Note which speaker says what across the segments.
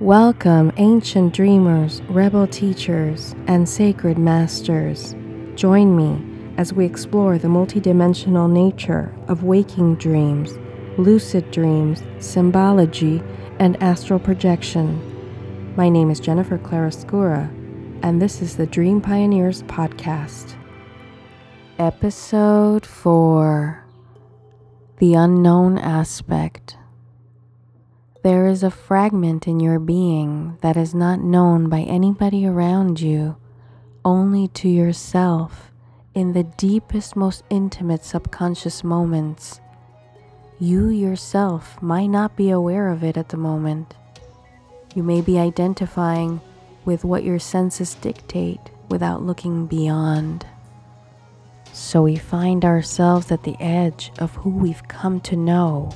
Speaker 1: Welcome, ancient dreamers, rebel teachers, and sacred masters. Join me as we explore the multidimensional nature of waking dreams, lucid dreams, symbology, and astral projection. My name is Jennifer Claroscura, and this is the Dream Pioneers Podcast. Episode 4 The Unknown Aspect. There is a fragment in your being that is not known by anybody around you, only to yourself in the deepest, most intimate subconscious moments. You yourself might not be aware of it at the moment. You may be identifying with what your senses dictate without looking beyond. So we find ourselves at the edge of who we've come to know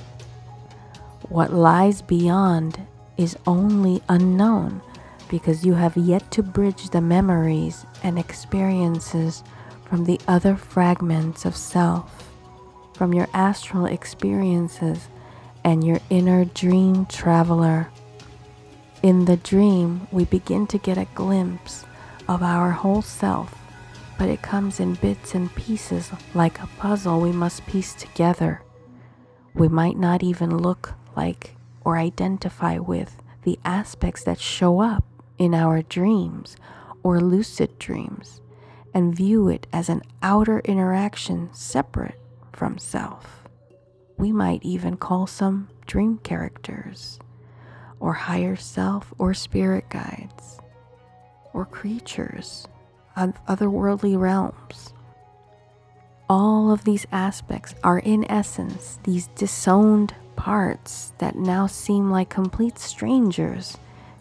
Speaker 1: what lies beyond is only unknown because you have yet to bridge the memories and experiences from the other fragments of self, from your astral experiences and your inner dream traveler. In the dream, we begin to get a glimpse of our whole self, but it comes in bits and pieces like a puzzle we must piece together. We might not even look like or identify with the aspects that show up in our dreams or lucid dreams and view it as an outer interaction separate from self. We might even call some dream characters or higher self or spirit guides or creatures of otherworldly realms. All of these aspects are, in essence, these disowned parts that now seem like complete strangers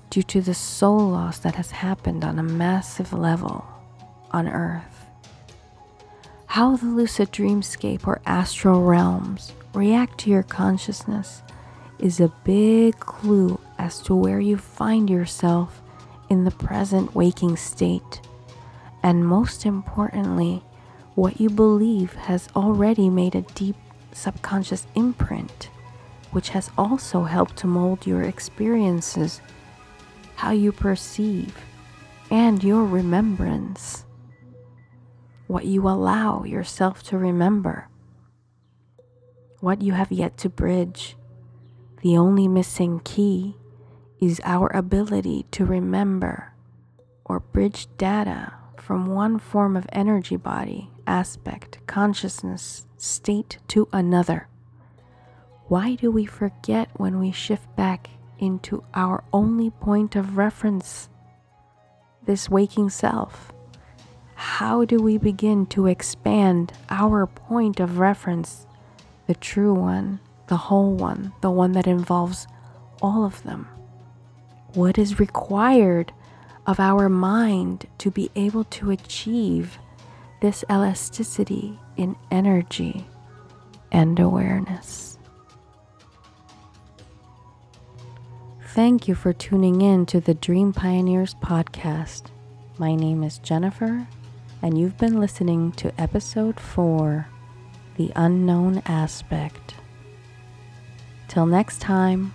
Speaker 1: due to the soul loss that has happened on a massive level on Earth. How the lucid dreamscape or astral realms react to your consciousness is a big clue as to where you find yourself in the present waking state, and most importantly, what you believe has already made a deep subconscious imprint which has also helped to mold your experiences, how you perceive, and your remembrance. What you allow yourself to remember, what you have yet to bridge. The only missing key is our ability to remember or bridge data from one form of energy body, aspect, consciousness, state to another. Why do we forget when we shift back into our only point of reference, this waking self? How do we begin to expand our point of reference, the true one, the whole one, the one that involves all of them? What is required of our mind to be able to achieve this elasticity in energy and awareness? Thank you for tuning in to the Dream Pioneers podcast. My name is Jennifer, and you've been listening to episode 4 The Unknown Aspect. Till next time.